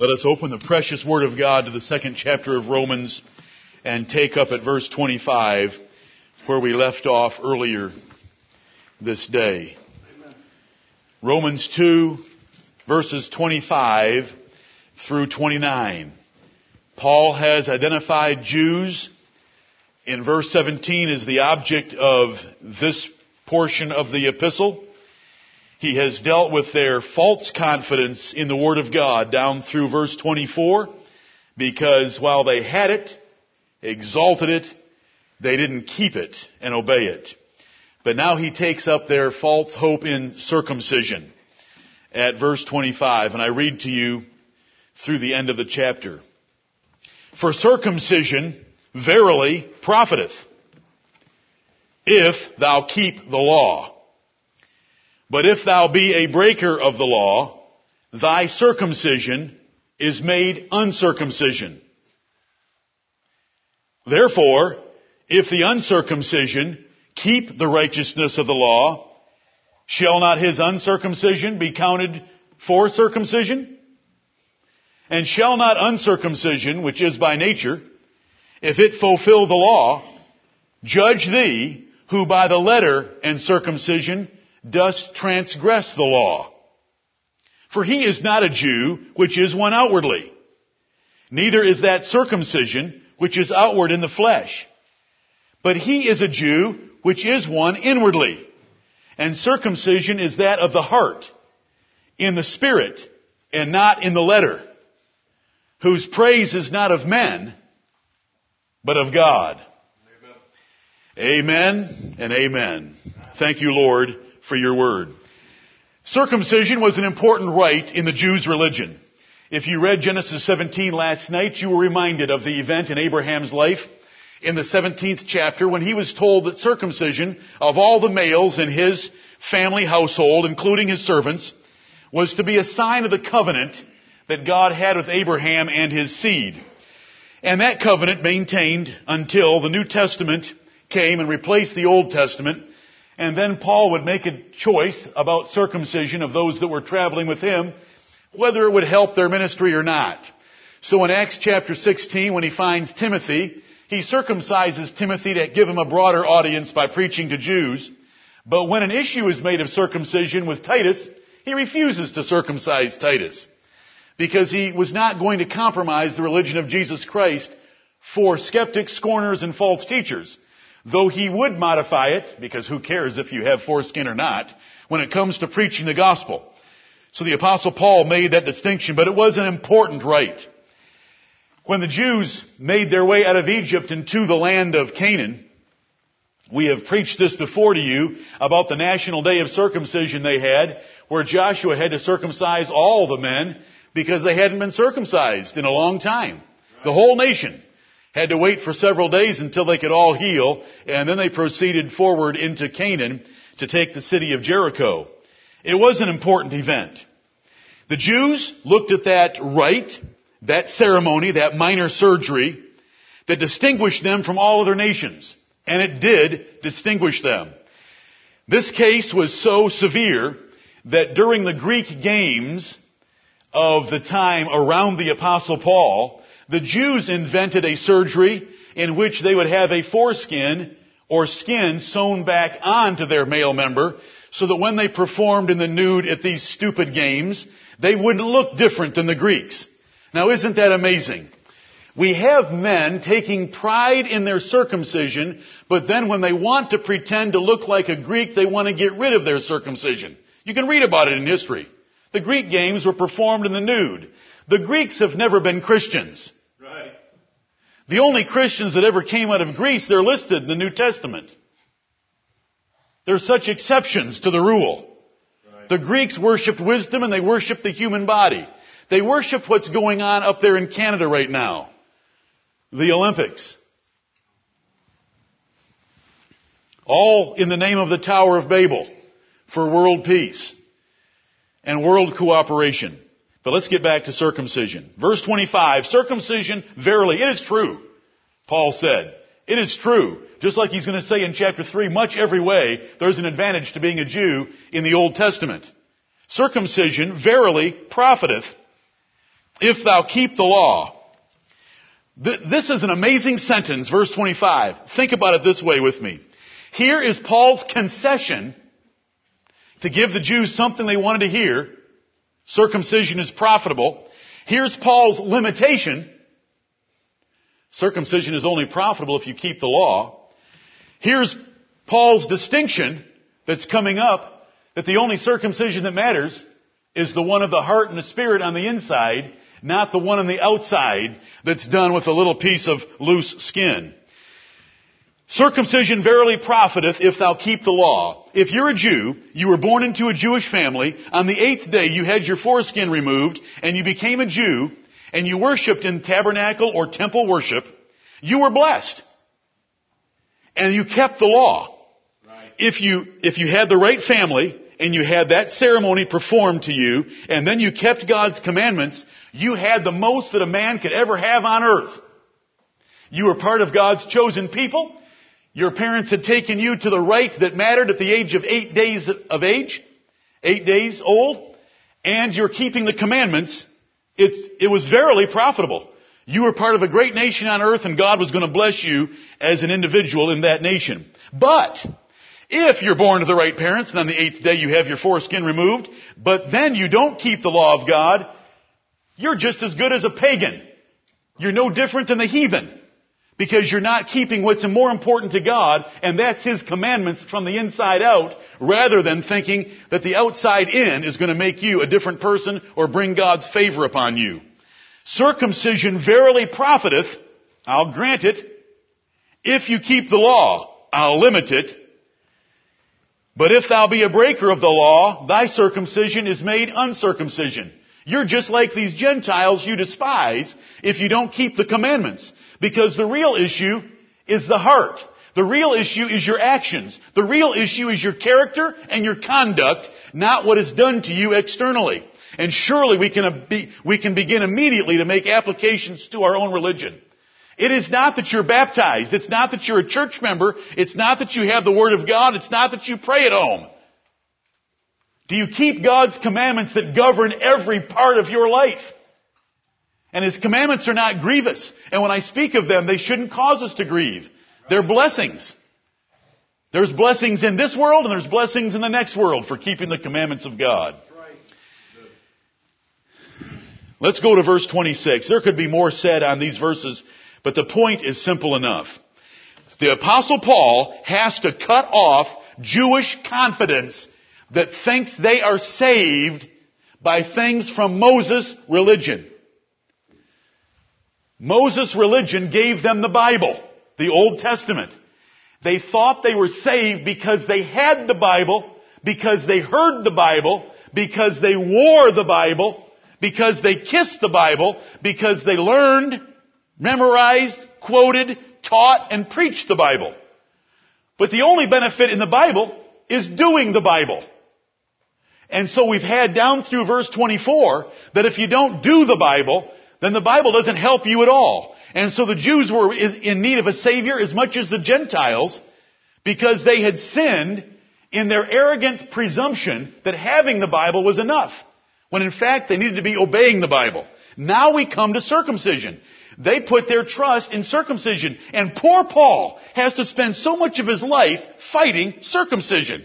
Let us open the precious Word of God to the second chapter of Romans and take up at verse 25 where we left off earlier this day. Amen. Romans 2 verses 25 through 29. Paul has identified Jews in verse 17 as the object of this portion of the epistle. He has dealt with their false confidence in the Word of God down through verse 24 because while they had it, exalted it, they didn't keep it and obey it. But now he takes up their false hope in circumcision at verse 25 and I read to you through the end of the chapter. For circumcision verily profiteth if thou keep the law. But if thou be a breaker of the law, thy circumcision is made uncircumcision. Therefore, if the uncircumcision keep the righteousness of the law, shall not his uncircumcision be counted for circumcision? And shall not uncircumcision, which is by nature, if it fulfill the law, judge thee, who by the letter and circumcision dost transgress the law. For he is not a Jew, which is one outwardly. Neither is that circumcision, which is outward in the flesh. But he is a Jew, which is one inwardly. And circumcision is that of the heart, in the spirit, and not in the letter, whose praise is not of men, but of God. Amen, amen and amen. Thank you, Lord for your word. Circumcision was an important rite in the Jews' religion. If you read Genesis 17 last night, you were reminded of the event in Abraham's life in the 17th chapter when he was told that circumcision of all the males in his family household, including his servants, was to be a sign of the covenant that God had with Abraham and his seed. And that covenant maintained until the New Testament came and replaced the Old Testament and then Paul would make a choice about circumcision of those that were traveling with him, whether it would help their ministry or not. So in Acts chapter 16, when he finds Timothy, he circumcises Timothy to give him a broader audience by preaching to Jews. But when an issue is made of circumcision with Titus, he refuses to circumcise Titus. Because he was not going to compromise the religion of Jesus Christ for skeptics, scorners, and false teachers. Though he would modify it, because who cares if you have foreskin or not, when it comes to preaching the gospel. So the apostle Paul made that distinction, but it was an important rite. When the Jews made their way out of Egypt into the land of Canaan, we have preached this before to you about the national day of circumcision they had, where Joshua had to circumcise all the men because they hadn't been circumcised in a long time. The whole nation had to wait for several days until they could all heal, and then they proceeded forward into Canaan to take the city of Jericho. It was an important event. The Jews looked at that rite, that ceremony, that minor surgery, that distinguished them from all other nations. And it did distinguish them. This case was so severe that during the Greek games of the time around the apostle Paul, the Jews invented a surgery in which they would have a foreskin or skin sewn back onto their male member so that when they performed in the nude at these stupid games, they wouldn't look different than the Greeks. Now isn't that amazing? We have men taking pride in their circumcision, but then when they want to pretend to look like a Greek, they want to get rid of their circumcision. You can read about it in history. The Greek games were performed in the nude. The Greeks have never been Christians. The only Christians that ever came out of Greece, they're listed in the New Testament. There's such exceptions to the rule. The Greeks worshipped wisdom and they worshipped the human body. They worship what's going on up there in Canada right now. The Olympics. All in the name of the Tower of Babel for world peace and world cooperation. But let's get back to circumcision. Verse 25, circumcision, verily, it is true, Paul said. It is true. Just like he's going to say in chapter 3, much every way, there's an advantage to being a Jew in the Old Testament. Circumcision, verily, profiteth. if thou keep the law. This is an amazing sentence, verse 25. Think about it this way with me. Here is Paul's concession to give the Jews something they wanted to hear. Circumcision is profitable. Here's Paul's limitation. Circumcision is only profitable if you keep the law. Here's Paul's distinction that's coming up that the only circumcision that matters is the one of the heart and the spirit on the inside, not the one on the outside that's done with a little piece of loose skin. Circumcision verily profiteth if thou keep the law. If you're a Jew, you were born into a Jewish family, on the eighth day you had your foreskin removed, and you became a Jew, and you worshiped in tabernacle or temple worship, you were blessed. And you kept the law. Right. If you, if you had the right family, and you had that ceremony performed to you, and then you kept God's commandments, you had the most that a man could ever have on earth. You were part of God's chosen people, your parents had taken you to the rite that mattered at the age of eight days of age, eight days old, and you're keeping the commandments. It, it was verily profitable. You were part of a great nation on earth and God was going to bless you as an individual in that nation. But, if you're born to the right parents and on the eighth day you have your foreskin removed, but then you don't keep the law of God, you're just as good as a pagan. You're no different than the heathen because you're not keeping what's more important to God, and that's His commandments from the inside out, rather than thinking that the outside in is going to make you a different person or bring God's favor upon you. Circumcision verily profiteth, I'll grant it, if you keep the law, I'll limit it. But if thou be a breaker of the law, thy circumcision is made uncircumcision. You're just like these Gentiles you despise if you don't keep the commandments. Because the real issue is the heart. The real issue is your actions. The real issue is your character and your conduct, not what is done to you externally. And surely we can, uh, be, we can begin immediately to make applications to our own religion. It is not that you're baptized. It's not that you're a church member. It's not that you have the Word of God. It's not that you pray at home. Do you keep God's commandments that govern every part of your life? And His commandments are not grievous. And when I speak of them, they shouldn't cause us to grieve. They're blessings. There's blessings in this world and there's blessings in the next world for keeping the commandments of God. Let's go to verse 26. There could be more said on these verses, but the point is simple enough. The apostle Paul has to cut off Jewish confidence that thinks they are saved by things from Moses' religion. Moses' religion gave them the Bible, the Old Testament. They thought they were saved because they had the Bible, because they heard the Bible, because they wore the Bible, because they kissed the Bible, because they learned, memorized, quoted, taught, and preached the Bible. But the only benefit in the Bible is doing the Bible. And so we've had down through verse 24 that if you don't do the Bible, then the Bible doesn't help you at all. And so the Jews were in need of a Savior as much as the Gentiles because they had sinned in their arrogant presumption that having the Bible was enough. When in fact they needed to be obeying the Bible. Now we come to circumcision. They put their trust in circumcision. And poor Paul has to spend so much of his life fighting circumcision.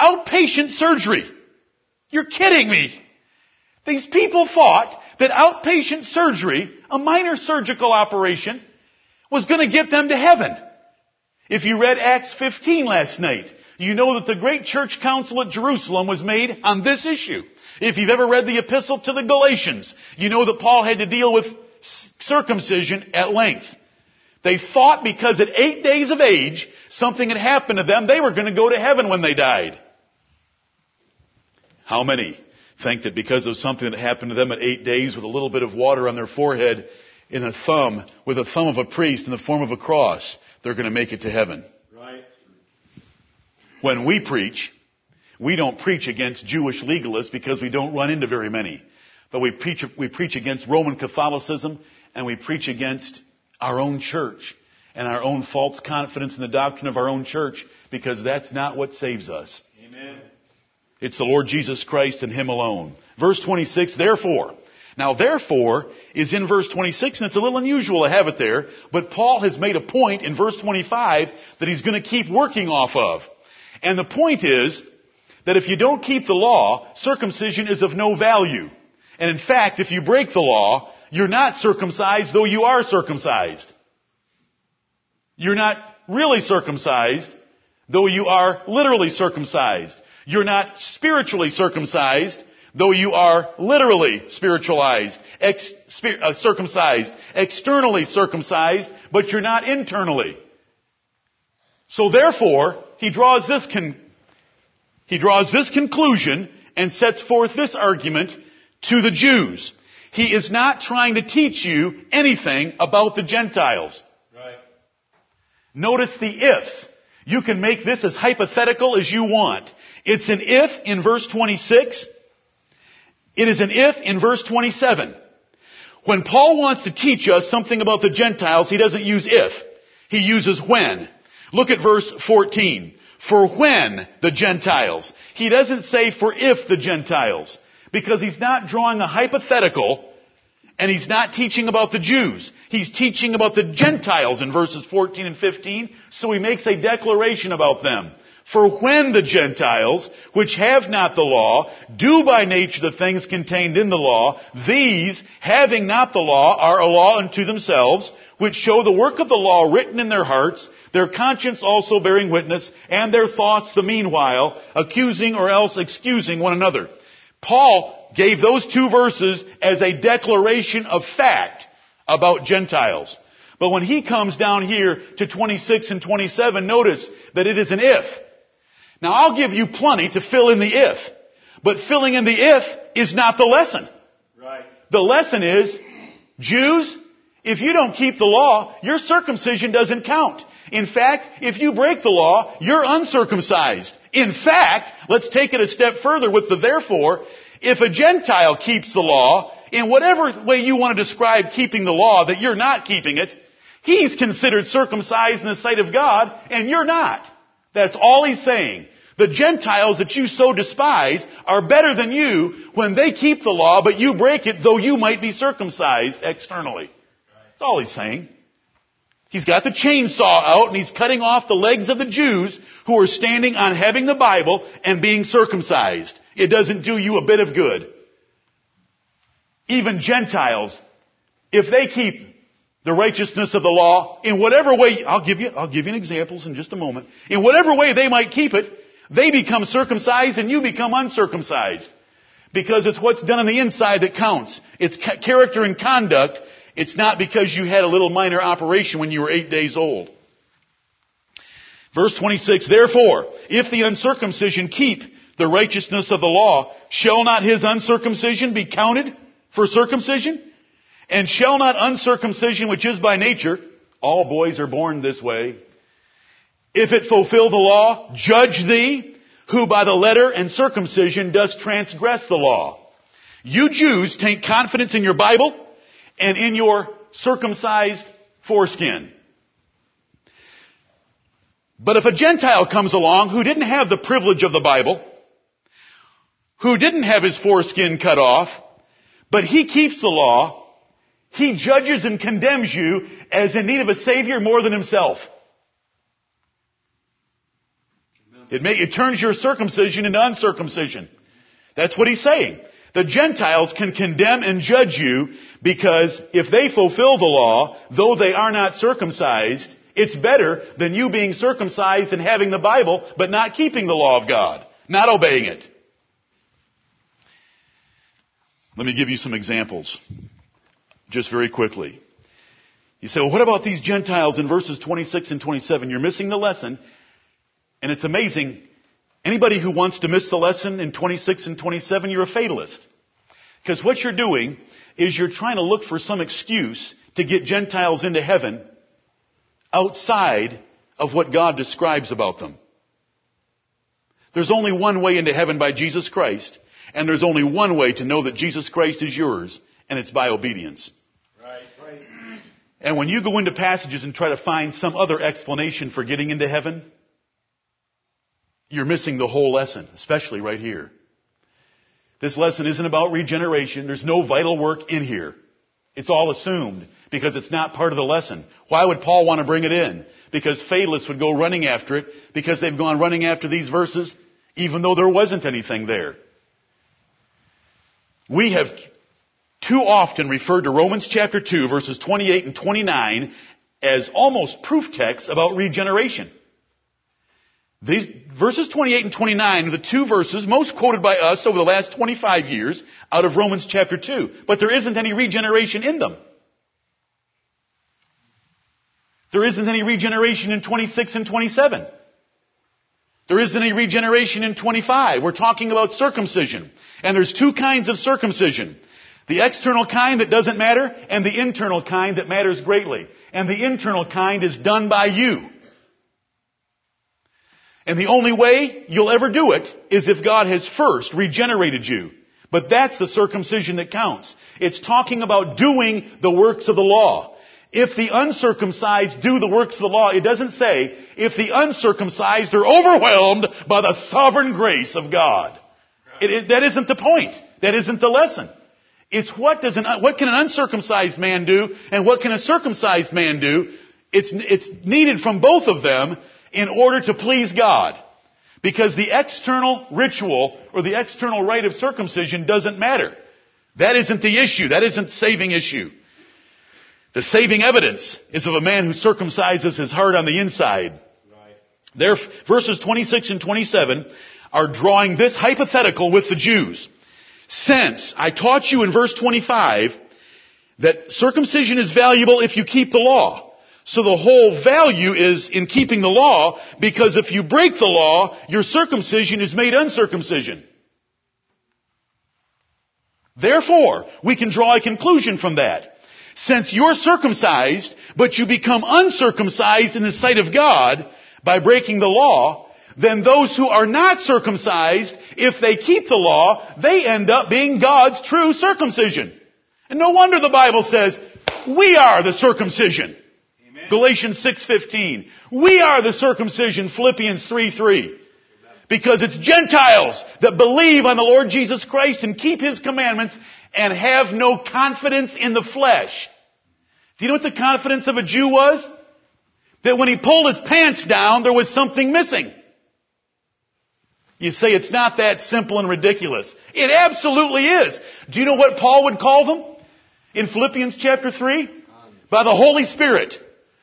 Outpatient surgery. You're kidding me. These people thought that outpatient surgery, a minor surgical operation, was going to get them to heaven. If you read Acts 15 last night, you know that the great church council at Jerusalem was made on this issue. If you've ever read the epistle to the Galatians, you know that Paul had to deal with circumcision at length. They thought because at eight days of age, something had happened to them, they were going to go to heaven when they died. How many think that because of something that happened to them at eight days with a little bit of water on their forehead in a thumb, with a thumb of a priest in the form of a cross, they're going to make it to heaven? Right. When we preach, we don't preach against Jewish legalists because we don't run into very many. But we preach, we preach against Roman Catholicism and we preach against our own church and our own false confidence in the doctrine of our own church because that's not what saves us. Amen. It's the Lord Jesus Christ and Him alone. Verse 26, therefore. Now therefore is in verse 26 and it's a little unusual to have it there, but Paul has made a point in verse 25 that he's going to keep working off of. And the point is that if you don't keep the law, circumcision is of no value. And in fact, if you break the law, you're not circumcised though you are circumcised. You're not really circumcised though you are literally circumcised. You're not spiritually circumcised though you are literally spiritualized, ex, uh, circumcised, externally circumcised, but you're not internally. So therefore, he draws this con- he draws this conclusion and sets forth this argument to the Jews. He is not trying to teach you anything about the Gentiles. Right. Notice the ifs. You can make this as hypothetical as you want. It's an if in verse 26. It is an if in verse 27. When Paul wants to teach us something about the Gentiles, he doesn't use if. He uses when. Look at verse 14 for when the Gentiles. He doesn't say for if the Gentiles. Because he's not drawing a hypothetical and he's not teaching about the Jews. He's teaching about the Gentiles in verses 14 and 15. So he makes a declaration about them. For when the Gentiles, which have not the law, do by nature the things contained in the law, these, having not the law, are a law unto themselves, which show the work of the law written in their hearts, their conscience also bearing witness, and their thoughts the meanwhile, accusing or else excusing one another. Paul gave those two verses as a declaration of fact about Gentiles. But when he comes down here to 26 and 27, notice that it is an if. Now I'll give you plenty to fill in the if. But filling in the if is not the lesson. Right. The lesson is, Jews, if you don't keep the law, your circumcision doesn't count. In fact, if you break the law, you're uncircumcised. In fact, let's take it a step further with the therefore. If a Gentile keeps the law, in whatever way you want to describe keeping the law, that you're not keeping it, he's considered circumcised in the sight of God, and you're not. That's all he's saying. The Gentiles that you so despise are better than you when they keep the law, but you break it though you might be circumcised externally. That's all he's saying. He's got the chainsaw out and he's cutting off the legs of the Jews who are standing on having the Bible and being circumcised. It doesn't do you a bit of good. Even Gentiles, if they keep the righteousness of the law in whatever way, I'll give you, I'll give you examples in just a moment. In whatever way they might keep it, they become circumcised and you become uncircumcised. Because it's what's done on the inside that counts. It's character and conduct it's not because you had a little minor operation when you were eight days old. Verse 26, therefore, if the uncircumcision keep the righteousness of the law, shall not his uncircumcision be counted for circumcision? And shall not uncircumcision, which is by nature, all boys are born this way, if it fulfill the law, judge thee, who by the letter and circumcision does transgress the law. You Jews take confidence in your Bible and in your circumcised foreskin. But if a Gentile comes along who didn't have the privilege of the Bible, who didn't have his foreskin cut off, but he keeps the law, he judges and condemns you as in need of a Savior more than himself. It, may, it turns your circumcision into uncircumcision. That's what he's saying. The Gentiles can condemn and judge you because if they fulfill the law, though they are not circumcised, it's better than you being circumcised and having the Bible, but not keeping the law of God, not obeying it. Let me give you some examples, just very quickly. You say, well, what about these Gentiles in verses 26 and 27? You're missing the lesson. And it's amazing Anybody who wants to miss the lesson in 26 and 27, you're a fatalist. Because what you're doing is you're trying to look for some excuse to get Gentiles into heaven outside of what God describes about them. There's only one way into heaven by Jesus Christ, and there's only one way to know that Jesus Christ is yours, and it's by obedience. Right, right. And when you go into passages and try to find some other explanation for getting into heaven, you're missing the whole lesson, especially right here. This lesson isn't about regeneration. There's no vital work in here. It's all assumed because it's not part of the lesson. Why would Paul want to bring it in? Because fatalists would go running after it because they've gone running after these verses even though there wasn't anything there. We have too often referred to Romans chapter 2 verses 28 and 29 as almost proof texts about regeneration. These verses 28 and 29 are the two verses most quoted by us over the last 25 years out of Romans chapter 2. But there isn't any regeneration in them. There isn't any regeneration in 26 and 27. There isn't any regeneration in 25. We're talking about circumcision. And there's two kinds of circumcision. The external kind that doesn't matter and the internal kind that matters greatly. And the internal kind is done by you. And the only way you'll ever do it is if God has first regenerated you. But that's the circumcision that counts. It's talking about doing the works of the law. If the uncircumcised do the works of the law, it doesn't say if the uncircumcised are overwhelmed by the sovereign grace of God. It, it, that isn't the point. That isn't the lesson. It's what does an, what can an uncircumcised man do and what can a circumcised man do? It's, it's needed from both of them in order to please God. Because the external ritual or the external rite of circumcision doesn't matter. That isn't the issue. That isn't saving issue. The saving evidence is of a man who circumcises his heart on the inside. Right. There, verses 26 and 27 are drawing this hypothetical with the Jews. Since I taught you in verse 25 that circumcision is valuable if you keep the law. So the whole value is in keeping the law because if you break the law, your circumcision is made uncircumcision. Therefore, we can draw a conclusion from that. Since you're circumcised, but you become uncircumcised in the sight of God by breaking the law, then those who are not circumcised, if they keep the law, they end up being God's true circumcision. And no wonder the Bible says, we are the circumcision. Galatians 6.15. We are the circumcision, Philippians 3.3. Because it's Gentiles that believe on the Lord Jesus Christ and keep His commandments and have no confidence in the flesh. Do you know what the confidence of a Jew was? That when he pulled his pants down, there was something missing. You say it's not that simple and ridiculous. It absolutely is. Do you know what Paul would call them? In Philippians chapter 3? By the Holy Spirit.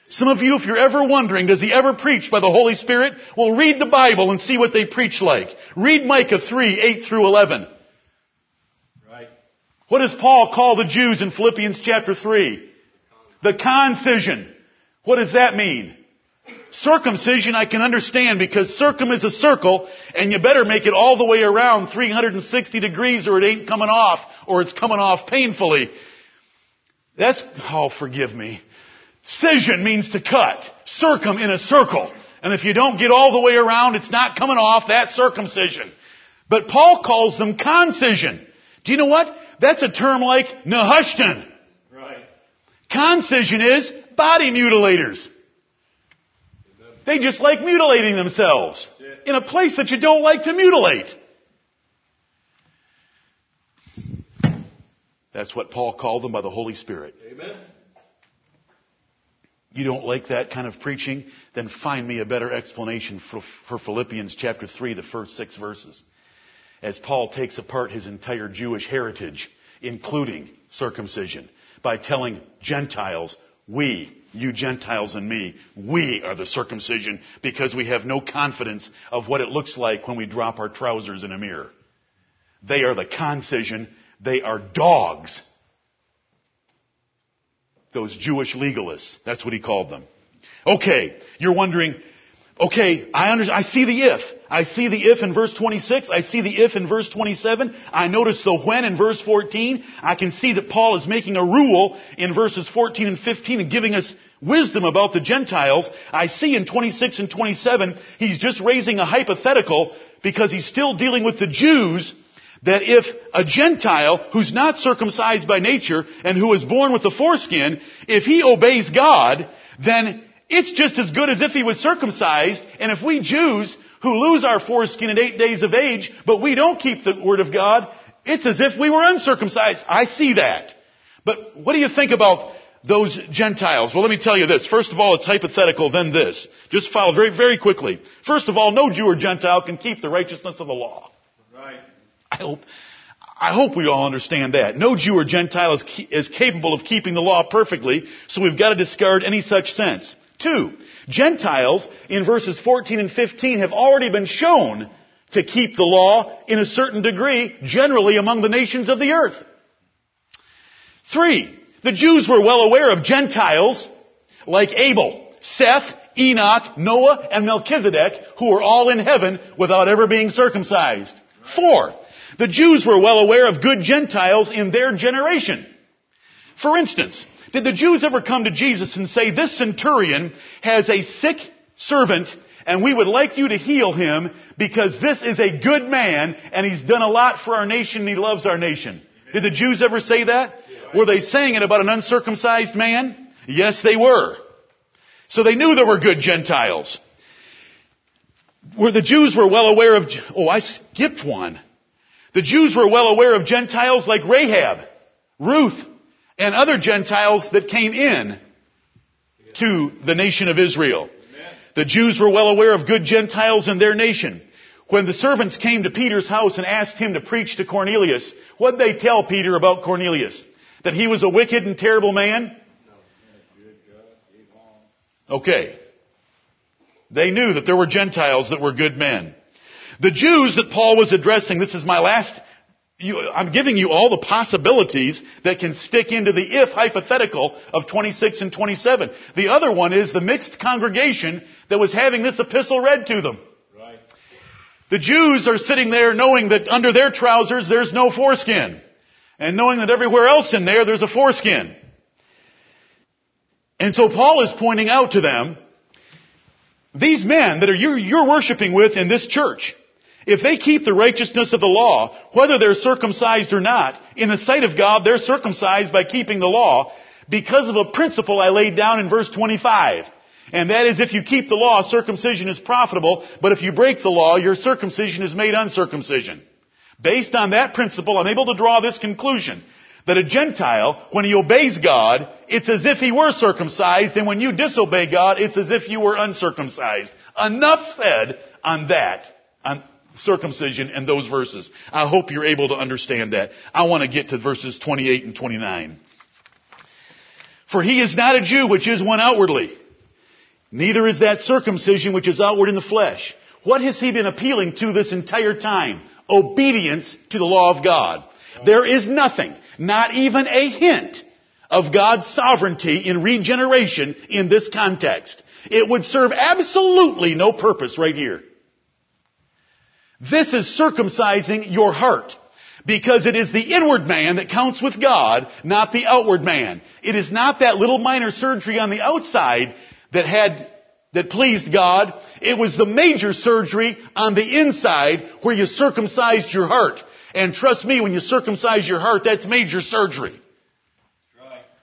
Some of you, if you're ever wondering, does he ever preach by the Holy Spirit? Well, read the Bible and see what they preach like. Read Micah 3, 8 through 11. Right. What does Paul call the Jews in Philippians chapter 3? The concision. What does that mean? Circumcision I can understand because circum is a circle and you better make it all the way around 360 degrees or it ain't coming off or it's coming off painfully. That's, oh forgive me. Cision means to cut. Circum in a circle. And if you don't get all the way around, it's not coming off, that circumcision. But Paul calls them concision. Do you know what? That's a term like Nehushtan. Right. Concision is body mutilators. They just like mutilating themselves in a place that you don't like to mutilate. That's what Paul called them by the Holy Spirit. Amen. You don't like that kind of preaching? Then find me a better explanation for, for Philippians chapter 3, the first six verses as Paul takes apart his entire Jewish heritage, including circumcision, by telling Gentiles, we, you Gentiles and me, we are the circumcision because we have no confidence of what it looks like when we drop our trousers in a mirror. They are the concision. They are dogs. Those Jewish legalists. That's what he called them. Okay, you're wondering, okay, I understand, I see the if. I see the if in verse 26. I see the if in verse 27. I notice the when in verse 14. I can see that Paul is making a rule in verses 14 and 15 and giving us wisdom about the Gentiles. I see in 26 and 27, he's just raising a hypothetical because he's still dealing with the Jews that if a Gentile who's not circumcised by nature and who is born with a foreskin, if he obeys God, then it's just as good as if he was circumcised. And if we Jews who lose our foreskin at eight days of age, but we don't keep the word of God, It's as if we were uncircumcised. I see that. But what do you think about those Gentiles? Well, let me tell you this. First of all, it's hypothetical, then this. Just follow very, very quickly. First of all, no Jew or Gentile can keep the righteousness of the law. I hope, I hope we all understand that. No Jew or Gentile is, is capable of keeping the law perfectly, so we've got to discard any such sense. Two, Gentiles in verses 14 and 15 have already been shown to keep the law in a certain degree, generally among the nations of the earth. Three, the Jews were well aware of Gentiles like Abel, Seth, Enoch, Noah, and Melchizedek, who were all in heaven without ever being circumcised. Four, the Jews were well aware of good Gentiles in their generation. For instance, did the Jews ever come to Jesus and say, this centurion has a sick servant and we would like you to heal him because this is a good man and he's done a lot for our nation and he loves our nation. Did the Jews ever say that? Were they saying it about an uncircumcised man? Yes, they were. So they knew there were good Gentiles. Where the Jews were well aware of, oh, I skipped one. The Jews were well aware of Gentiles like Rahab, Ruth, and other Gentiles that came in to the nation of Israel. The Jews were well aware of good Gentiles in their nation. When the servants came to Peter's house and asked him to preach to Cornelius, what did they tell Peter about Cornelius? That he was a wicked and terrible man? Okay. They knew that there were Gentiles that were good men. The Jews that Paul was addressing, this is my last, you, I'm giving you all the possibilities that can stick into the if hypothetical of 26 and 27. The other one is the mixed congregation that was having this epistle read to them. Right. The Jews are sitting there knowing that under their trousers there's no foreskin. And knowing that everywhere else in there there's a foreskin. And so Paul is pointing out to them, these men that are you, you're worshiping with in this church, if they keep the righteousness of the law, whether they're circumcised or not, in the sight of God, they're circumcised by keeping the law because of a principle I laid down in verse 25. And that is if you keep the law, circumcision is profitable, but if you break the law, your circumcision is made uncircumcision. Based on that principle, I'm able to draw this conclusion that a Gentile, when he obeys God, it's as if he were circumcised, and when you disobey God, it's as if you were uncircumcised. Enough said on that, on circumcision and those verses. I hope you're able to understand that. I want to get to verses 28 and 29. For he is not a Jew which is one outwardly. Neither is that circumcision which is outward in the flesh. What has he been appealing to this entire time? Obedience to the law of God. There is nothing, not even a hint of God's sovereignty in regeneration in this context. It would serve absolutely no purpose right here. This is circumcising your heart. Because it is the inward man that counts with God, not the outward man. It is not that little minor surgery on the outside that had, that pleased God. It was the major surgery on the inside where you circumcised your heart. And trust me, when you circumcise your heart, that's major surgery.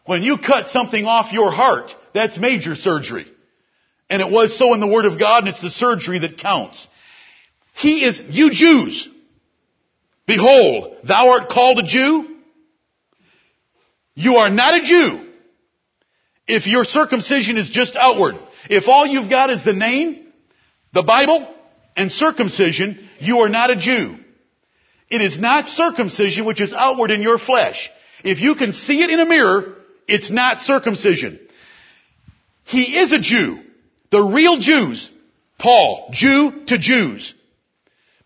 When you cut something off your heart, that's major surgery. And it was so in the Word of God, and it's the surgery that counts. He is, you Jews, behold, thou art called a Jew. You are not a Jew. If your circumcision is just outward, if all you've got is the name, the Bible, and circumcision, you are not a Jew. It is not circumcision which is outward in your flesh. If you can see it in a mirror, it's not circumcision. He is a Jew. The real Jews. Paul, Jew to Jews.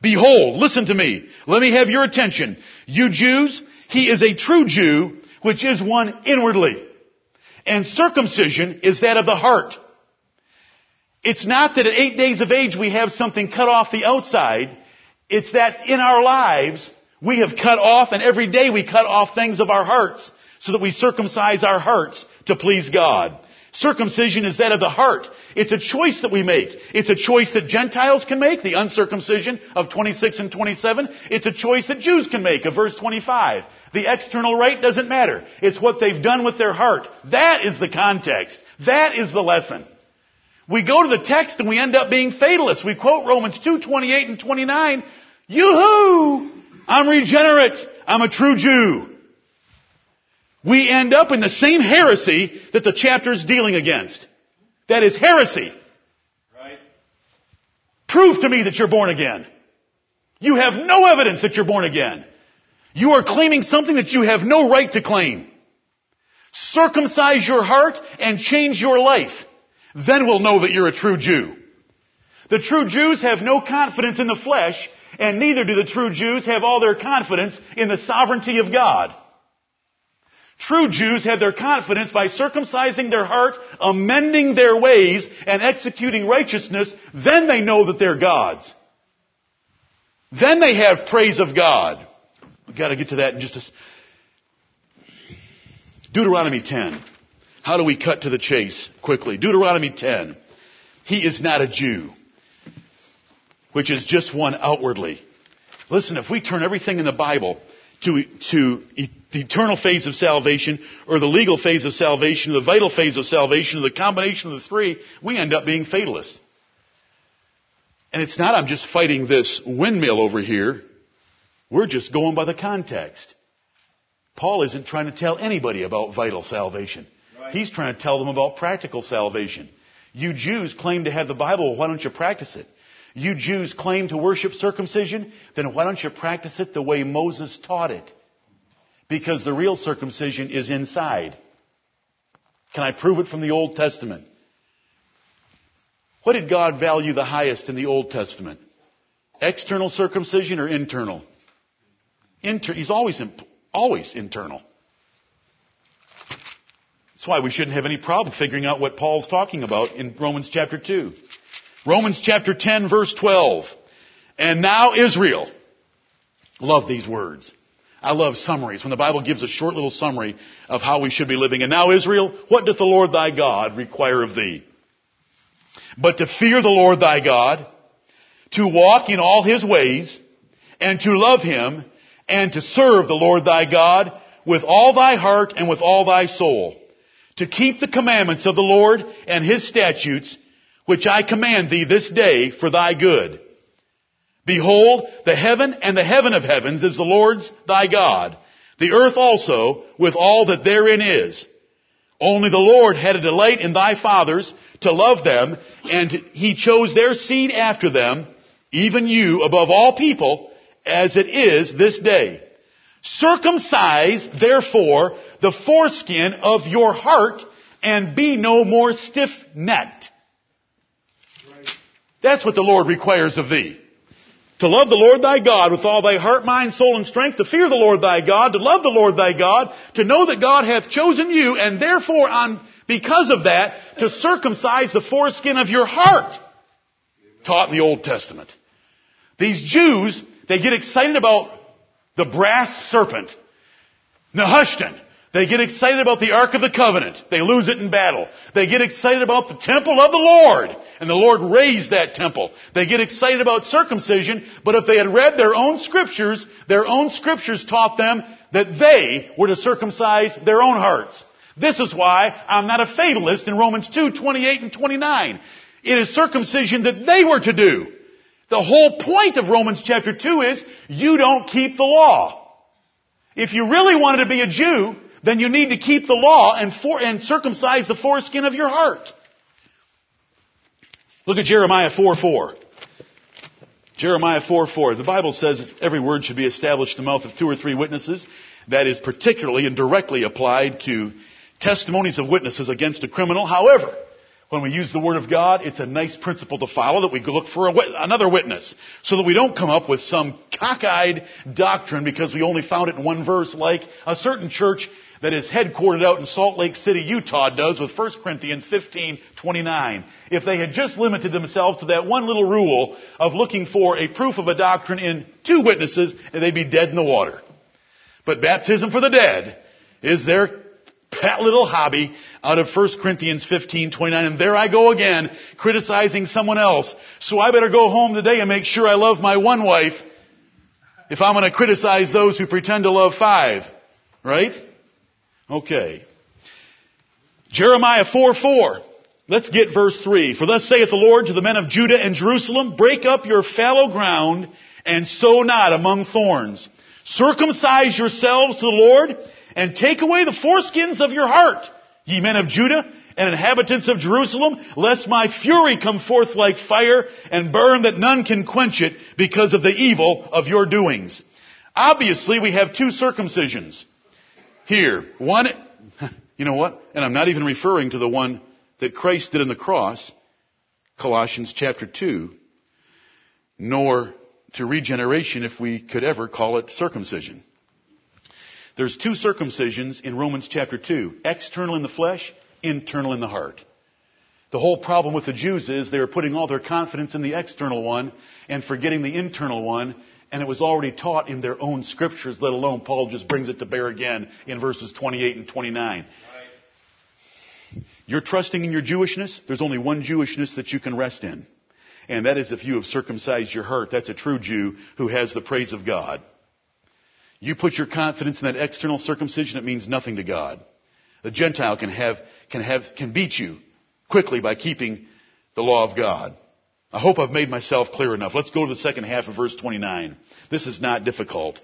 Behold, listen to me. Let me have your attention. You Jews, he is a true Jew, which is one inwardly. And circumcision is that of the heart. It's not that at eight days of age we have something cut off the outside. It's that in our lives we have cut off and every day we cut off things of our hearts so that we circumcise our hearts to please God. Circumcision is that of the heart. It's a choice that we make. It's a choice that Gentiles can make, the uncircumcision of 26 and 27. It's a choice that Jews can make of verse 25. The external rite doesn't matter. It's what they've done with their heart. That is the context. That is the lesson. We go to the text and we end up being fatalists. We quote Romans 2, 28 and 29. Yoo-hoo! I'm regenerate. I'm a true Jew. We end up in the same heresy that the chapter is dealing against. That is heresy. Right. Prove to me that you're born again. You have no evidence that you're born again. You are claiming something that you have no right to claim. Circumcise your heart and change your life. Then we'll know that you're a true Jew. The true Jews have no confidence in the flesh, and neither do the true Jews have all their confidence in the sovereignty of God. True Jews have their confidence by circumcising their heart, amending their ways, and executing righteousness. Then they know that they're God's. Then they have praise of God. We've got to get to that in just a... Deuteronomy 10. How do we cut to the chase quickly? Deuteronomy 10. He is not a Jew, which is just one outwardly. Listen, if we turn everything in the Bible to, to the eternal phase of salvation, or the legal phase of salvation, or the vital phase of salvation, or the combination of the three, we end up being fatalists. And it's not I'm just fighting this windmill over here. We're just going by the context. Paul isn't trying to tell anybody about vital salvation. Right. He's trying to tell them about practical salvation. You Jews claim to have the Bible, why don't you practice it? You Jews claim to worship circumcision, then why don't you practice it the way Moses taught it? Because the real circumcision is inside. Can I prove it from the Old Testament? What did God value the highest in the Old Testament? External circumcision or internal? Inter- he's always, imp- always internal. That's why we shouldn't have any problem figuring out what Paul's talking about in Romans chapter 2. Romans chapter 10 verse 12. And now Israel. Love these words. I love summaries. When the Bible gives a short little summary of how we should be living. And now Israel, what doth the Lord thy God require of thee? But to fear the Lord thy God, to walk in all his ways, and to love him, and to serve the Lord thy God with all thy heart and with all thy soul. To keep the commandments of the Lord and his statutes, which I command thee this day for thy good. Behold, the heaven and the heaven of heavens is the Lord's thy God, the earth also with all that therein is. Only the Lord had a delight in thy fathers to love them, and he chose their seed after them, even you above all people, as it is this day. Circumcise, therefore, the foreskin of your heart, and be no more stiff-necked. That's what the Lord requires of thee. To love the Lord thy God with all thy heart, mind, soul, and strength, to fear the Lord thy God, to love the Lord thy God, to know that God hath chosen you, and therefore on, because of that, to circumcise the foreskin of your heart. Taught in the Old Testament. These Jews, they get excited about the brass serpent, Nehushtan. They get excited about the Ark of the Covenant. They lose it in battle. They get excited about the temple of the Lord. And the Lord raised that temple. They get excited about circumcision, but if they had read their own scriptures, their own scriptures taught them that they were to circumcise their own hearts. This is why I'm not a fatalist in Romans 2, 28 and 29. It is circumcision that they were to do. The whole point of Romans chapter 2 is you don't keep the law. If you really wanted to be a Jew, then you need to keep the law and, for, and circumcise the foreskin of your heart. Look at Jeremiah 4 4. Jeremiah 4 4. The Bible says every word should be established in the mouth of two or three witnesses. That is particularly and directly applied to testimonies of witnesses against a criminal. However, when we use the Word of God, it's a nice principle to follow that we look for wit- another witness. So that we don't come up with some cockeyed doctrine because we only found it in one verse like a certain church that is headquartered out in Salt Lake City, Utah does with 1 Corinthians 15, 29. If they had just limited themselves to that one little rule of looking for a proof of a doctrine in two witnesses, they'd be dead in the water. But baptism for the dead is their pet little hobby out of 1 Corinthians 15, 29. And there I go again, criticizing someone else. So I better go home today and make sure I love my one wife if I'm going to criticize those who pretend to love five. Right? Okay. Jeremiah 4, 4. Let's get verse 3. For thus saith the Lord to the men of Judah and Jerusalem, break up your fallow ground and sow not among thorns. Circumcise yourselves to the Lord and take away the foreskins of your heart, ye men of Judah and inhabitants of Jerusalem, lest my fury come forth like fire and burn that none can quench it because of the evil of your doings. Obviously, we have two circumcisions here. One, you know what? And I'm not even referring to the one that Christ did on the cross, Colossians chapter 2, nor to regeneration if we could ever call it circumcision. There's two circumcisions in Romans chapter 2. External in the flesh, internal in the heart. The whole problem with the Jews is they were putting all their confidence in the external one and forgetting the internal one, and it was already taught in their own scriptures, let alone Paul just brings it to bear again in verses 28 and 29. Right. You're trusting in your Jewishness, there's only one Jewishness that you can rest in. And that is if you have circumcised your heart. That's a true Jew who has the praise of God. You put your confidence in that external circumcision, it means nothing to God. The Gentile can have, can have, can beat you quickly by keeping the law of God. I hope I've made myself clear enough. Let's go to the second half of verse 29. This is not difficult.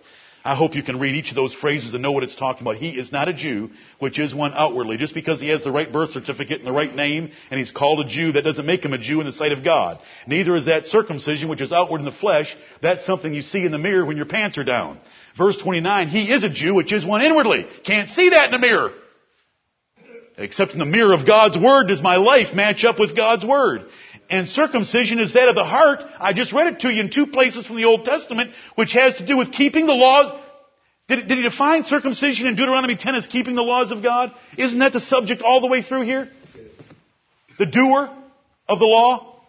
I hope you can read each of those phrases and know what it's talking about. He is not a Jew, which is one outwardly. Just because he has the right birth certificate and the right name and he's called a Jew, that doesn't make him a Jew in the sight of God. Neither is that circumcision, which is outward in the flesh. That's something you see in the mirror when your pants are down. Verse 29, he is a Jew, which is one inwardly. Can't see that in the mirror. Except in the mirror of God's Word does my life match up with God's Word. And circumcision is that of the heart. I just read it to you in two places from the Old Testament, which has to do with keeping the laws. Did, did he define circumcision in Deuteronomy 10 as keeping the laws of God? Isn't that the subject all the way through here? The doer of the law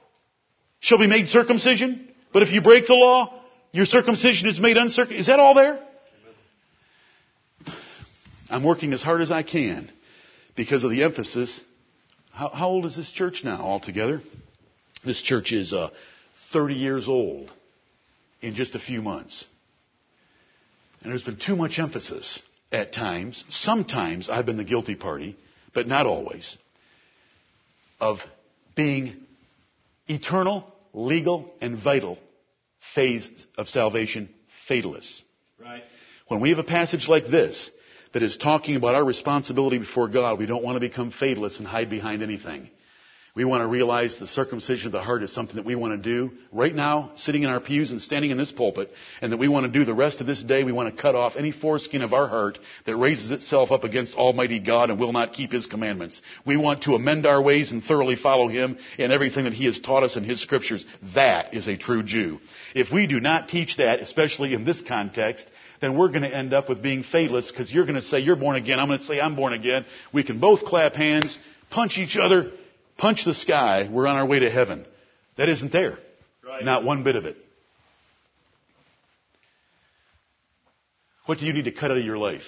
shall be made circumcision, but if you break the law, your circumcision is made uncircumcision. Is that all there? I'm working as hard as I can because of the emphasis. How, how old is this church now altogether? This church is uh, 30 years old in just a few months. And there's been too much emphasis at times. Sometimes I've been the guilty party, but not always, of being eternal, legal, and vital phase of salvation fatalists. Right. When we have a passage like this that is talking about our responsibility before God, we don't want to become fatalists and hide behind anything. We want to realize the circumcision of the heart is something that we want to do right now, sitting in our pews and standing in this pulpit, and that we want to do the rest of this day. We want to cut off any foreskin of our heart that raises itself up against Almighty God and will not keep His commandments. We want to amend our ways and thoroughly follow Him in everything that He has taught us in His scriptures. That is a true Jew. If we do not teach that, especially in this context, then we're going to end up with being fatalists because you're going to say you're born again. I'm going to say I'm born again. We can both clap hands, punch each other, punch the sky, we're on our way to heaven. That isn't there. Right. Not one bit of it. What do you need to cut out of your life?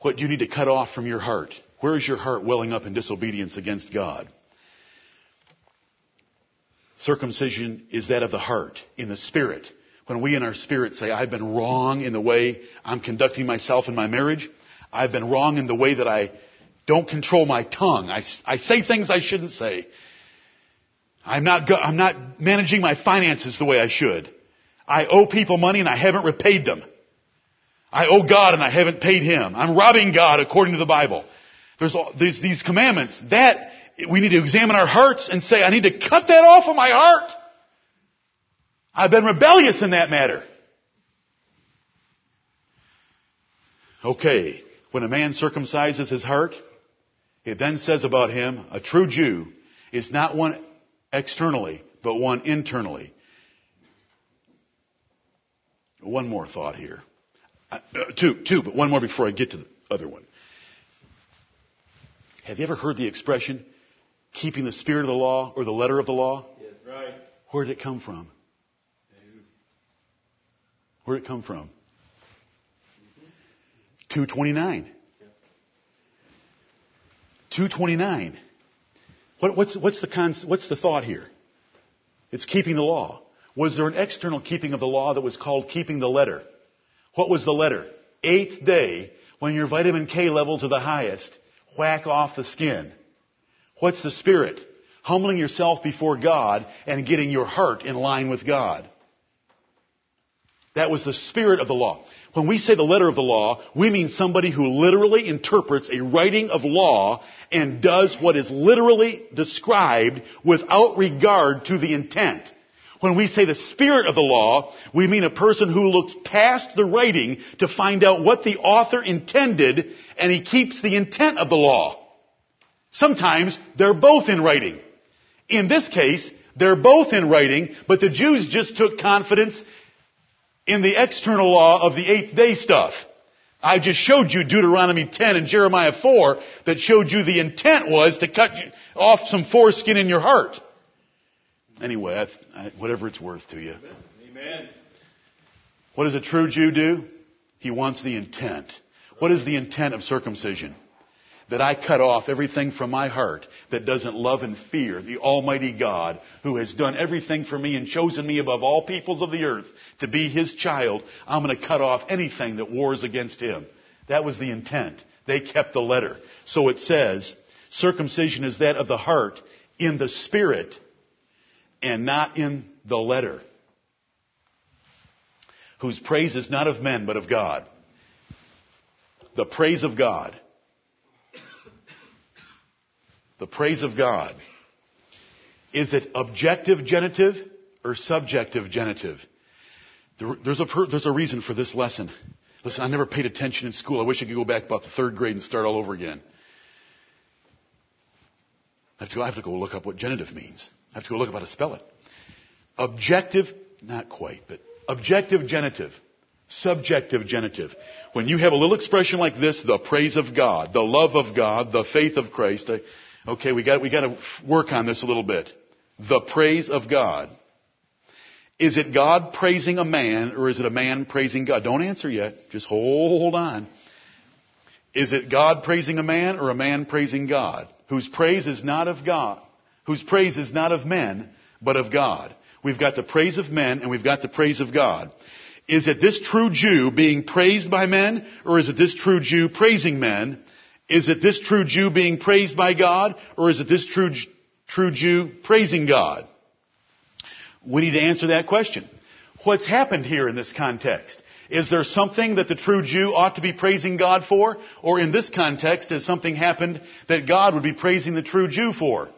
What do you need to cut off from your heart? Where is your heart welling up in disobedience against God? Circumcision is that of the heart, in the spirit. When we in our spirit say, I've been wrong in the way I'm conducting myself in my marriage, I've been wrong in the way that I don't control my tongue. I, I say things I shouldn't say. I'm not, go, I'm not managing my finances the way I should. I owe people money and I haven't repaid them. I owe God and I haven't paid Him. I'm robbing God according to the Bible. There's, all, there's these commandments. That, we need to examine our hearts and say, I need to cut that off of my heart. I've been rebellious in that matter. Okay. When a man circumcises his heart, it then says about him, a true Jew is not one externally, but one internally. One more thought here. Uh, two, two, but one more before I get to the other one. Have you ever heard the expression, keeping the spirit of the law or the letter of the law? Yes, right. Where did it come from? Where did it come from? 229. 229. What, what's, what's, the con- what's the thought here? It's keeping the law. Was there an external keeping of the law that was called keeping the letter? What was the letter? Eighth day, when your vitamin K levels are the highest, whack off the skin. What's the spirit? Humbling yourself before God and getting your heart in line with God. That was the spirit of the law. When we say the letter of the law, we mean somebody who literally interprets a writing of law and does what is literally described without regard to the intent. When we say the spirit of the law, we mean a person who looks past the writing to find out what the author intended and he keeps the intent of the law. Sometimes they're both in writing. In this case, they're both in writing, but the Jews just took confidence in the external law of the eighth day stuff. I just showed you Deuteronomy 10 and Jeremiah 4 that showed you the intent was to cut off some foreskin in your heart. Anyway, I, I, whatever it's worth to you. Amen. What does a true Jew do? He wants the intent. What is the intent of circumcision? That I cut off everything from my heart that doesn't love and fear the Almighty God who has done everything for me and chosen me above all peoples of the earth to be His child. I'm going to cut off anything that wars against Him. That was the intent. They kept the letter. So it says, circumcision is that of the heart in the spirit and not in the letter. Whose praise is not of men but of God. The praise of God the praise of God. Is it objective genitive or subjective genitive? There's a, there's a reason for this lesson. Listen, I never paid attention in school. I wish I could go back about the third grade and start all over again. I have to go, I have to go look up what genitive means. I have to go look up how to spell it. Objective, not quite, but objective genitive. Subjective genitive. When you have a little expression like this, the praise of God, the love of God, the faith of Christ, I, Okay, we got, we got to work on this a little bit. The praise of God. Is it God praising a man or is it a man praising God? Don't answer yet. Just hold on. Is it God praising a man or a man praising God? Whose praise is not of God. Whose praise is not of men, but of God. We've got the praise of men and we've got the praise of God. Is it this true Jew being praised by men or is it this true Jew praising men? Is it this true Jew being praised by God, or is it this true, true Jew praising God? We need to answer that question. What's happened here in this context? Is there something that the true Jew ought to be praising God for? Or in this context, has something happened that God would be praising the true Jew for?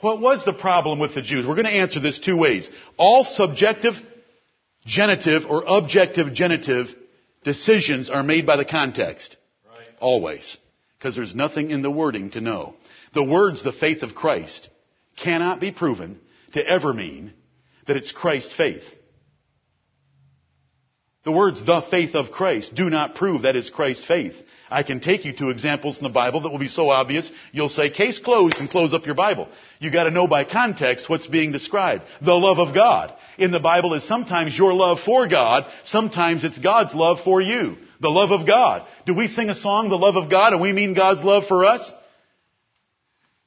What was the problem with the Jews? We're going to answer this two ways. All subjective genitive or objective genitive decisions are made by the context. Right. Always because there's nothing in the wording to know. The words, the faith of Christ, cannot be proven to ever mean that it's Christ's faith. The words, the faith of Christ, do not prove that is Christ's faith. I can take you to examples in the Bible that will be so obvious, you'll say, case closed and close up your Bible. You gotta know by context what's being described. The love of God. In the Bible is sometimes your love for God, sometimes it's God's love for you. The love of God. Do we sing a song, the love of God, and we mean God's love for us?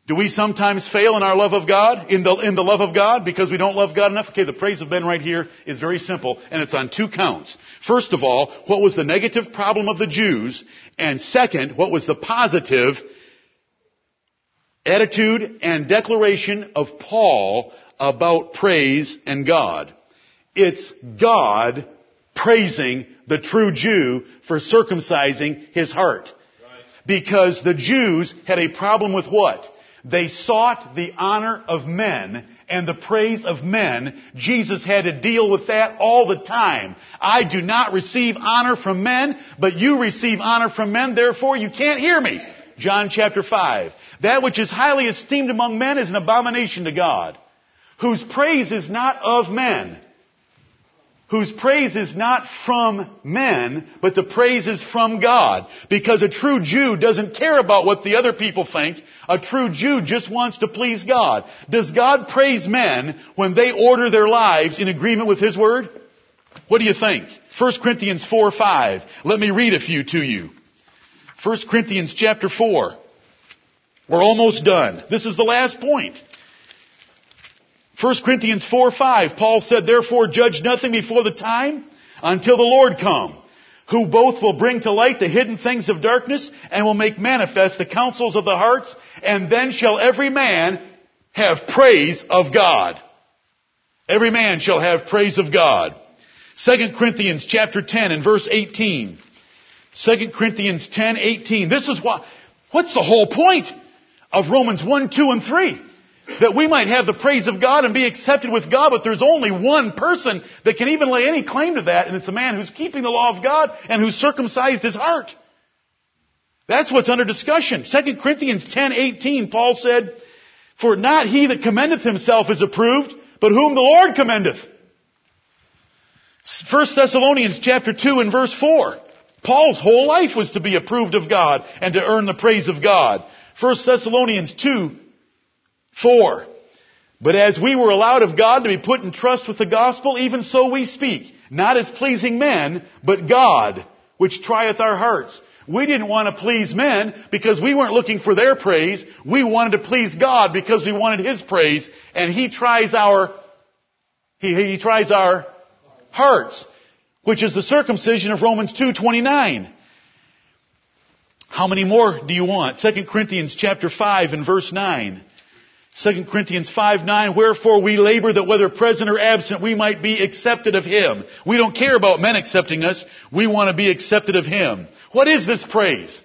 Do we sometimes fail in our love of God, in the, in the love of God, because we don't love God enough? Okay, the praise of Ben right here is very simple, and it's on two counts. First of all, what was the negative problem of the Jews? And second, what was the positive attitude and declaration of Paul about praise and God? It's God praising the true Jew for circumcising his heart. Because the Jews had a problem with what? They sought the honor of men and the praise of men. Jesus had to deal with that all the time. I do not receive honor from men, but you receive honor from men, therefore you can't hear me. John chapter 5. That which is highly esteemed among men is an abomination to God, whose praise is not of men whose praise is not from men, but the praise is from God. Because a true Jew doesn't care about what the other people think. A true Jew just wants to please God. Does God praise men when they order their lives in agreement with His Word? What do you think? 1 Corinthians 4, 5. Let me read a few to you. 1 Corinthians chapter 4. We're almost done. This is the last point. 1 Corinthians 4, 5, Paul said, therefore judge nothing before the time until the Lord come, who both will bring to light the hidden things of darkness and will make manifest the counsels of the hearts, and then shall every man have praise of God. Every man shall have praise of God. 2 Corinthians chapter 10 and verse 18. 2 Corinthians 10, 18. This is what, what's the whole point of Romans 1, 2, and 3? That we might have the praise of God and be accepted with God, but there's only one person that can even lay any claim to that, and it's a man who's keeping the law of God and who's circumcised his heart. That's what's under discussion. 2 Corinthians 10, 18, Paul said, For not he that commendeth himself is approved, but whom the Lord commendeth. 1 Thessalonians chapter 2 and verse 4. Paul's whole life was to be approved of God and to earn the praise of God. 1 Thessalonians 2, 4. But as we were allowed of God to be put in trust with the gospel, even so we speak, not as pleasing men, but God, which trieth our hearts. We didn't want to please men because we weren't looking for their praise. We wanted to please God because we wanted His praise, and He tries our, He, he tries our hearts, which is the circumcision of Romans 2.29. How many more do you want? 2 Corinthians chapter 5 and verse 9. 2 Corinthians 5, 9, wherefore we labor that whether present or absent we might be accepted of Him. We don't care about men accepting us. We want to be accepted of Him. What is this praise?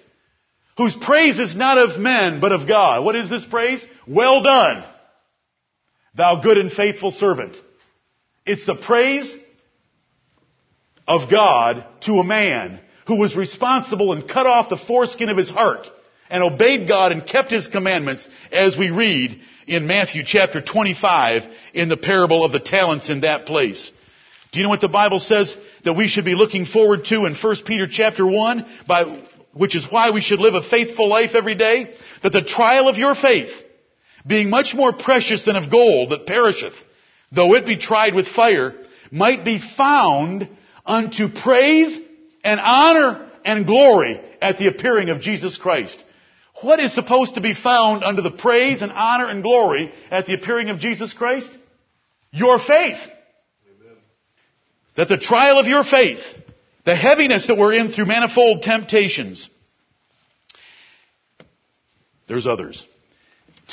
Whose praise is not of men, but of God. What is this praise? Well done, thou good and faithful servant. It's the praise of God to a man who was responsible and cut off the foreskin of his heart and obeyed God and kept His commandments as we read in Matthew chapter 25 in the parable of the talents in that place. Do you know what the Bible says that we should be looking forward to in 1 Peter chapter 1 by, which is why we should live a faithful life every day? That the trial of your faith, being much more precious than of gold that perisheth, though it be tried with fire, might be found unto praise and honor and glory at the appearing of Jesus Christ. What is supposed to be found under the praise and honor and glory at the appearing of Jesus Christ? Your faith. Amen. That the trial of your faith, the heaviness that we're in through manifold temptations, there's others.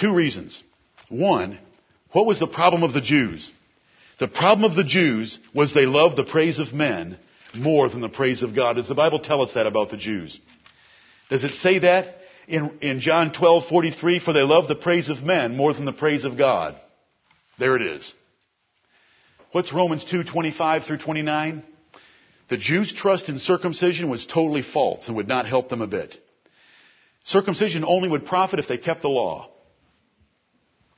Two reasons. One, what was the problem of the Jews? The problem of the Jews was they loved the praise of men more than the praise of God. Does the Bible tell us that about the Jews? Does it say that? In, in John 12, 43, for they love the praise of men more than the praise of God. There it is. What's Romans 2, 25 through 29? The Jews' trust in circumcision was totally false and would not help them a bit. Circumcision only would profit if they kept the law.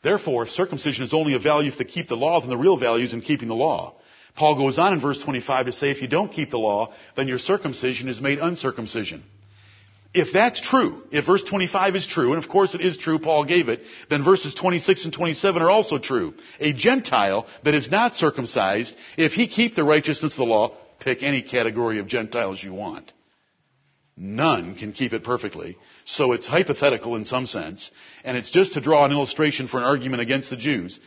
Therefore, if circumcision is only of value if they keep the law, then the real value is in keeping the law. Paul goes on in verse 25 to say, if you don't keep the law, then your circumcision is made uncircumcision. If that's true, if verse 25 is true, and of course it is true, Paul gave it, then verses 26 and 27 are also true. A Gentile that is not circumcised, if he keep the righteousness of the law, pick any category of Gentiles you want. None can keep it perfectly. So it's hypothetical in some sense, and it's just to draw an illustration for an argument against the Jews.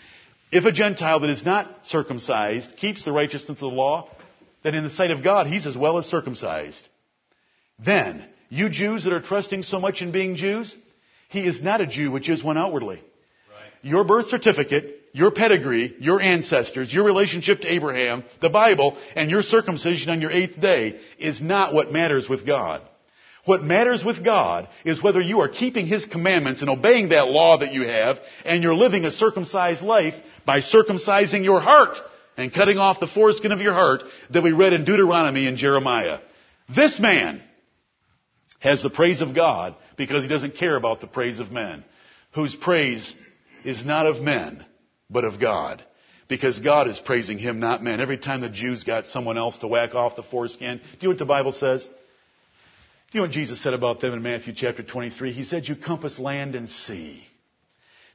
If a Gentile that is not circumcised keeps the righteousness of the law, then in the sight of God, he's as well as circumcised. Then, you Jews that are trusting so much in being Jews, he is not a Jew which is one outwardly. Right. Your birth certificate, your pedigree, your ancestors, your relationship to Abraham, the Bible, and your circumcision on your eighth day is not what matters with God. What matters with God is whether you are keeping His commandments and obeying that law that you have, and you're living a circumcised life by circumcising your heart and cutting off the foreskin of your heart that we read in Deuteronomy and Jeremiah. This man has the praise of God because he doesn't care about the praise of men, whose praise is not of men, but of God. Because God is praising him, not men. Every time the Jews got someone else to whack off the foreskin, do you know what the Bible says? Do you know what Jesus said about them in Matthew chapter 23? He said, you compass land and sea.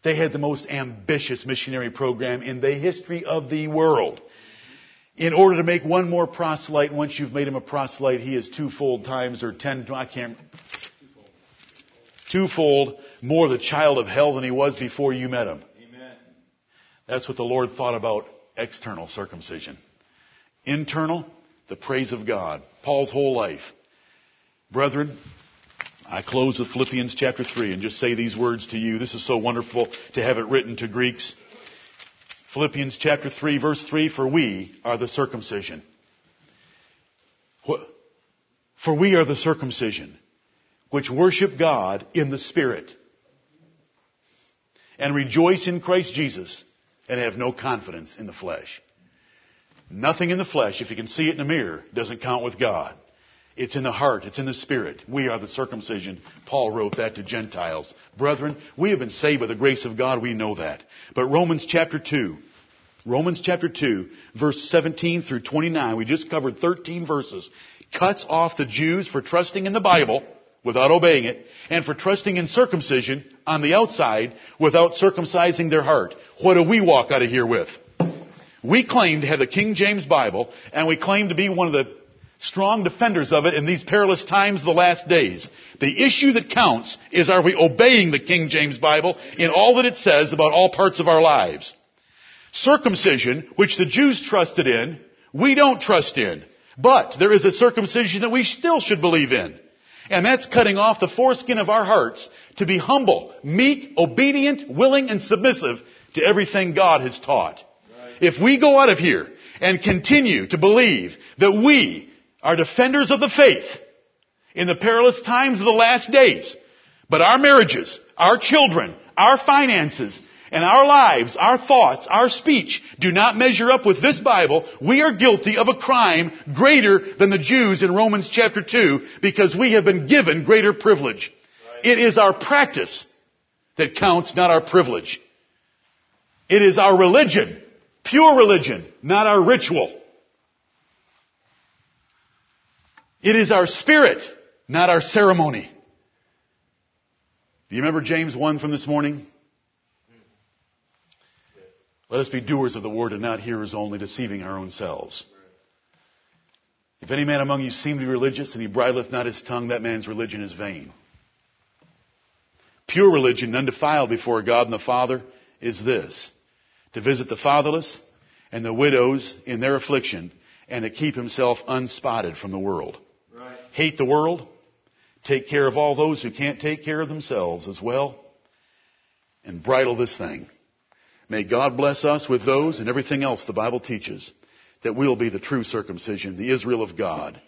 They had the most ambitious missionary program in the history of the world in order to make one more proselyte, once you've made him a proselyte, he is twofold times or ten, I can't, twofold more the child of hell than he was before you met him. Amen. That's what the Lord thought about external circumcision. Internal, the praise of God. Paul's whole life. Brethren, I close with Philippians chapter 3 and just say these words to you. This is so wonderful to have it written to Greeks. Philippians chapter 3 verse 3, for we are the circumcision. For we are the circumcision, which worship God in the Spirit, and rejoice in Christ Jesus, and have no confidence in the flesh. Nothing in the flesh, if you can see it in a mirror, doesn't count with God. It's in the heart. It's in the spirit. We are the circumcision. Paul wrote that to Gentiles. Brethren, we have been saved by the grace of God. We know that. But Romans chapter 2, Romans chapter 2, verse 17 through 29, we just covered 13 verses, cuts off the Jews for trusting in the Bible without obeying it, and for trusting in circumcision on the outside without circumcising their heart. What do we walk out of here with? We claim to have the King James Bible, and we claim to be one of the strong defenders of it in these perilous times the last days. The issue that counts is are we obeying the King James Bible in all that it says about all parts of our lives? Circumcision, which the Jews trusted in, we don't trust in. But there is a circumcision that we still should believe in. And that's cutting off the foreskin of our hearts to be humble, meek, obedient, willing, and submissive to everything God has taught. If we go out of here and continue to believe that we are defenders of the faith in the perilous times of the last days, but our marriages, our children, our finances, and our lives, our thoughts, our speech do not measure up with this Bible, we are guilty of a crime greater than the Jews in Romans chapter 2 because we have been given greater privilege. Right. It is our practice that counts, not our privilege. It is our religion, pure religion, not our ritual. It is our spirit, not our ceremony. Do you remember James 1 from this morning? Let us be doers of the word and not hearers only, deceiving our own selves. If any man among you seem to be religious and he bridleth not his tongue, that man's religion is vain. Pure religion, undefiled before God and the Father, is this to visit the fatherless and the widows in their affliction and to keep himself unspotted from the world. Hate the world, take care of all those who can't take care of themselves as well, and bridle this thing. May God bless us with those and everything else the Bible teaches that we'll be the true circumcision, the Israel of God,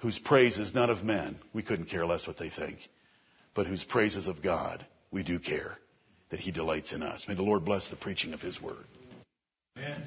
whose praise is not of men. We couldn't care less what they think. But whose praise is of God. We do care that He delights in us. May the Lord bless the preaching of His word. Amen.